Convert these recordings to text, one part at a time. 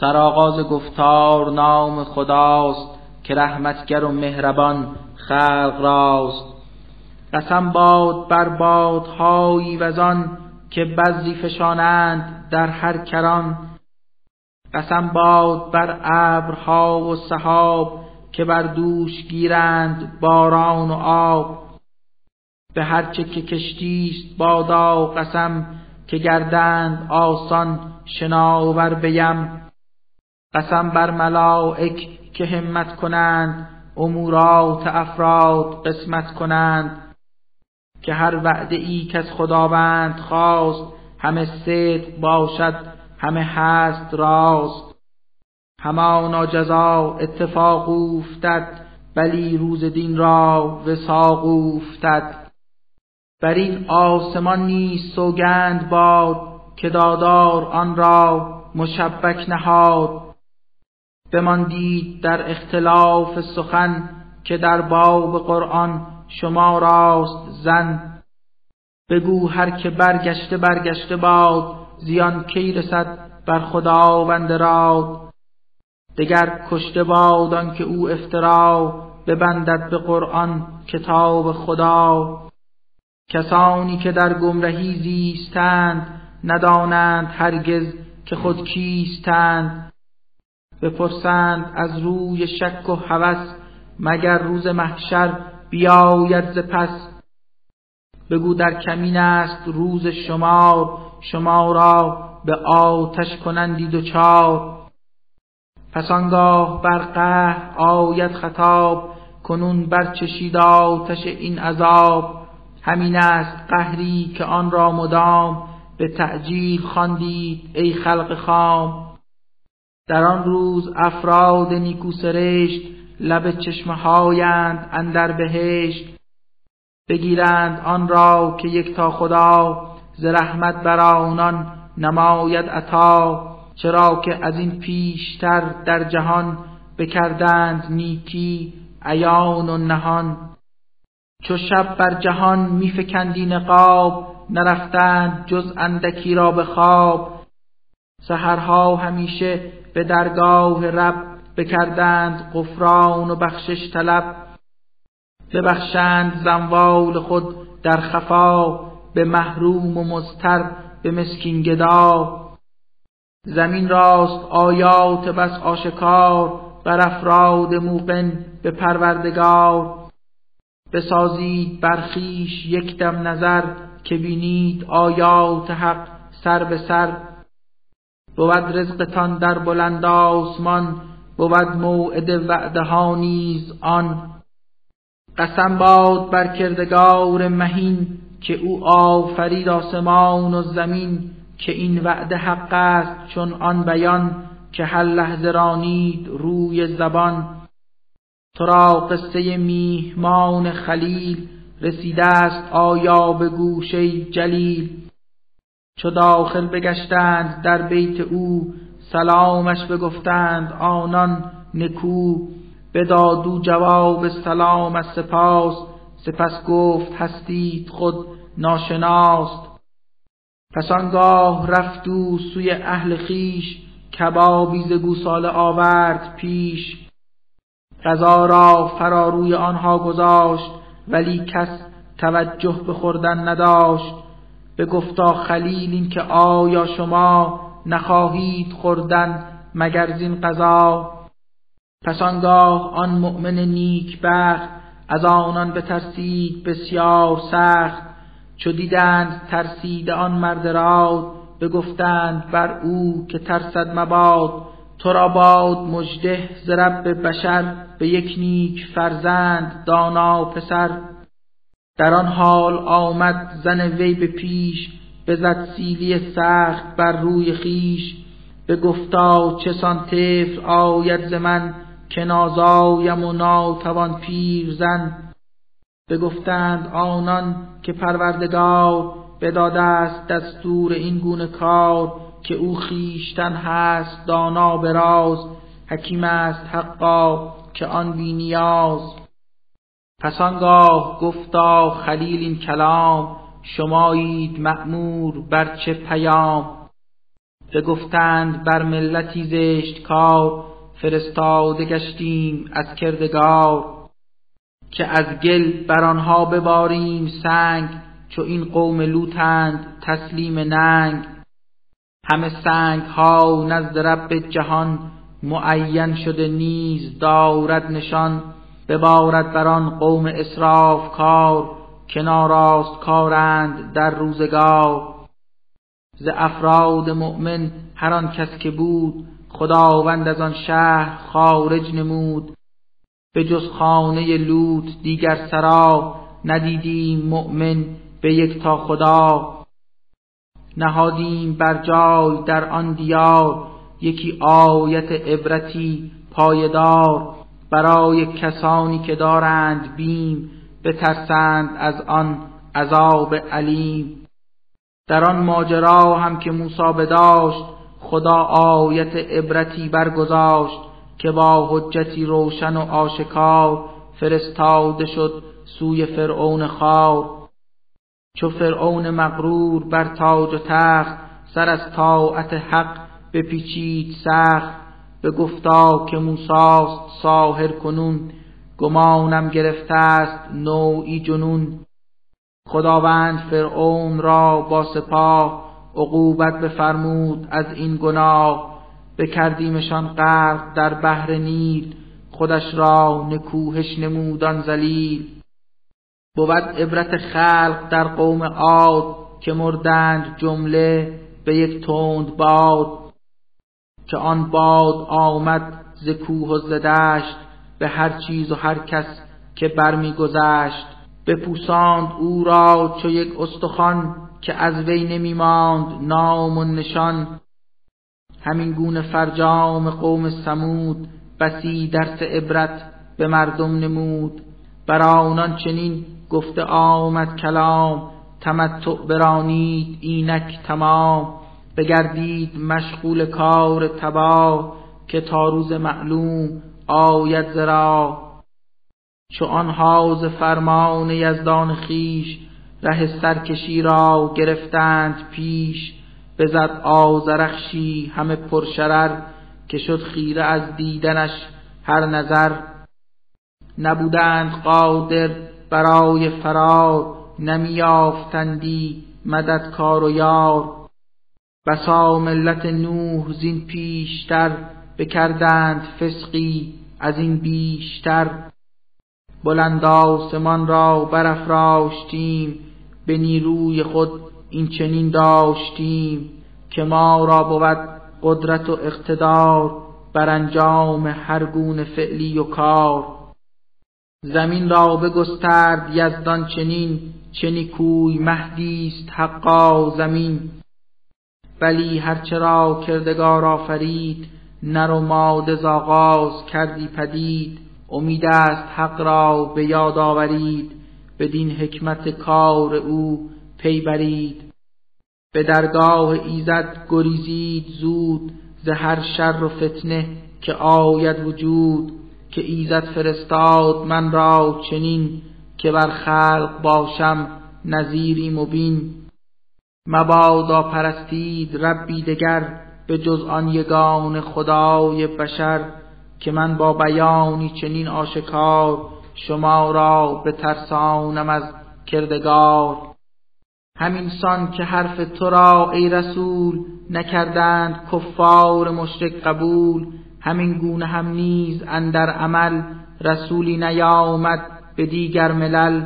سرآغاز گفتار نام خداست که رحمتگر و مهربان خلق راست. قسم باد بر بادهایی وزان که بزی فشانند در هر کران. قسم باد بر ابرها و سحاب که بر دوش گیرند باران و آب. به هر چه که کشتیست بادا قسم که گردند آسان شناور بیم. قسم بر ملائک که همت کنند امورات افراد قسمت کنند که هر وعده ای که از خداوند خواست همه صدق باشد همه هست راست. همانا جزا اتفاق افتد بلی روز دین را وساق افتد بر این آسمان نیز سوگند باد که دادار آن را مشبک نهاد. بماندید در اختلاف سخن که در باب قرآن شما راست زن. بگو هر که برگشته برگشته باد زیان کی رسد بر خداوند راد. دگر کشته باد که او افترا ببندد به قرآن کتاب خدا. کسانی که در گمرهی زیستند ندانند هرگز که خود کیستند. بپرسند از روی شک و هوس مگر روز محشر بیاید ز پس؟ بگو در کمین است روز شمار شما را به آتش کنندی دچار پس آنگاه بر قهر آید خطاب کنون برچشید آتش این عذاب. همین است قهری که آن را مدام به تعجیل خواندید ای خلق خام. در آن روز افراد نیکو سرشت لب چشمه هایند اندر بهشت. بگیرند آن را که یک تا خدا ز رحمت بر آنان نماید عطا. چرا که از این پیشتر در جهان بکردند نیکی عیان و نهان. چو شب بر جهان میفکندی نقاب نرفتند جز اندکی را به خواب. سحرها همیشه به درگاه رب بکردند غفران و بخشش طلب. ببخشند زنوال خود در خفا به محروم و مزتر به مسکین گدا. زمین راست آیات بس آشکار بر افراد موقن به پروردگار. بسازید برخیش یک دم نظر که بینید آیات حق سر به سر. بود رزقتان در بلند آسمان بود موعد وعده ها نیز آن. قسم باد بر کردگار مهین که او آفرید آسمان و زمین که این وعده حق است چون آن بیان که هر لحظه رانید روی زبان. تو را قصه میهمان خلیل رسیده است آیا به گوشه جلیل؟ چو داخل بگشتند در بیت او سلامش بگفتند آنان نکو. بدادو جواب سلام از سپاس سپس گفت هستید خود ناشناست. پس آنگاه رفت او سوی اهل خیش کبابی ز گوساله آورد پیش. غذا را فراروی آنها گذاشت ولی کس توجه به خوردن نداشت. به گفتا خلیل این که آیا شما نخواهید خوردن مگر زین قضا؟ پس آنگاه آن مؤمن نیک بخت از آنان بترسید بسیار سخت. چو دیدند ترسید آن مرد راد بگفتند بر او که ترسد مباد. تو را باد مژده ز بشر به یک نیک فرزند دانا پسر. در آن حال آمد زن وی به پیش بزد سیلی سخت بر روی خیش به گفتا چه سان طفل آید ز من که نازایم و ناتوان پیر زن. بگفتند آنان که پروردگار بداده است دستور این گونه کار که او خیشتن هست دانا براز حکیم است حقا که آن بی نیاز. پس آنگاه گفتا خلیل این کلام شمایید مأمور بر چه پیام؟ گفتند بر ملتی زشت کار فرستاده گشتیم از کردگار. که از گل بر آنها بباریم سنگ چو این قوم لوتند تسلیم ننگ. همه سنگ ها نزد رب جهان معین شده نیز دارد نشان. ببارد بر آن قوم اسراف کار که ناراست کارند در روزگار. ز افراد مؤمن هر آن کس که بود خداوند از آن شهر خارج نمود. به جز خانه لوط دیگر سرا ندیدیم مؤمن به یک تا خدا. نهادیم بر جای در آن دیار یکی آیت عبرتی پایدار. برای کسانی که دارند بیم بترسند از آن عذاب علیم. در آن ماجرا هم که موسی بداشت خدا آیت عبرتی برگذاشت که با حجتی روشن و آشکار فرستاده شد سوی فرعون خار چو فرعون مغرور بر تاج و تخت سر از طاعت حق بپیچید سخت. به گفتا که موساست ساهر کنون گمانم گرفته است نوعی جنون. خداوند فرعون را با سپاه عقوبت بفرمود از این گناه. بکردیمشان غرق در بحر نیل خودش را نکوهش نمودان زلیل بود عبرت خلق در قوم عاد که مردند جمله به یک تند باد. که آن باد آمد ز کوه و ز دشت به هر چیز و هر کس که برمیگذشت. بپوساند او را چو یک استخوان که از وی نمی ماند نام و نشان. همین گونه فرجام قوم سمود بسی درس عبرت به مردم نمود. بر آنان چنین گفته آمد کلام تمتع برانید اینک تمام. بگردید مشغول کار تباه که تا روز معلوم آید زرا. چو آنها ز فرمان یزدان خیش ره سرکشی را گرفتند پیش. بزد آزرخشی همه پرشرر که شد خیره از دیدنش هر نظر. نبودند قادر برای فرار نمیافتندی مددکار و یار. بسا ملت نوح زین پیشتر بکردند فسقی از این بیشتر. بلند آسمان را برافراشتیم به نیروی خود این چنین داشتیم که ما را بود قدرت و اقتدار بر انجام هر گونه فعلی و کار. زمین را بگسترد یزدان چنین چنی کوی مهدیست حقا زمین. ولی هرچه را کردگار آفرید نر و ماده زاغاز کردی پدید. امید است حق را به یاد آورید بدین حکمت کار او پی برید. به درگاه ایزد گریزید زود ز هر شر و فتنه که آید وجود. که ایزد فرستاد من را چنین که بر خلق باشم نظیری مبین. مبادا پرستید ربی دگر به جز آن یگان خدای بشر که من با بیانی چنین آشکار شما را به ترسانم از کردگار. همین سان که حرف تو را ای رسول نکردند کفار مشرک قبول همین گونه هم نیز اندر عمل رسولی نیامد به دیگر ملل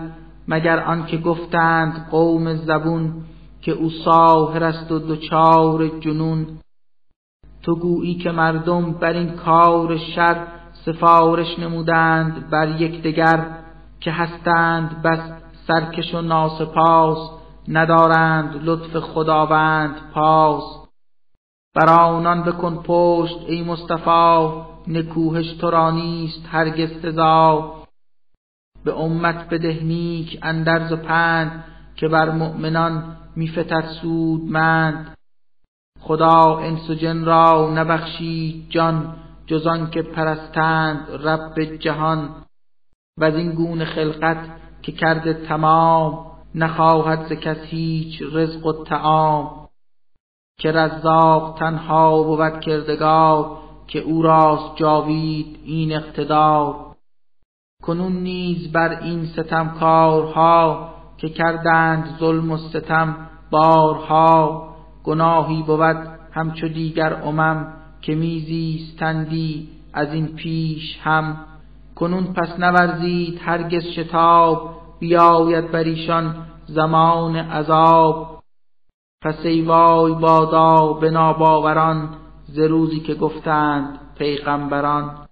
مگر آنکه گفتند قوم زبون که او ساهر است و دچار جنون. تو گویی که مردم بر این کار شر سفارش نمودند بر یکدیگر که هستند بس سرکش و ناسپاس ندارند لطف خداوند پاس. بر آنان بکن پشت ای مصطفی نکوهش تو را نیست هرگز سزا. به امت بده نیک اندرز و پند که بر مؤمنان میفتد سودمند. خدا انس و جن را نبخشید جان جزان که پرستند رب جهان. و این گونه خلقت که کرده تمام نخواهد ز کس هیچ رزق و تعام که رزاق تنها بود کردگار که او راست جاوید این اقتدار. کنون نیز بر این ستمکارها که کردند ظلم و ستم بارها گناهی بود همچو دیگر امم که میزیستندی از این پیش هم. کنون پس نورزید هرگز شتاب بیاید بر ایشان زمان عذاب. پس ای وای بادا به ناباوران ز روزی که گفتند پیغمبران.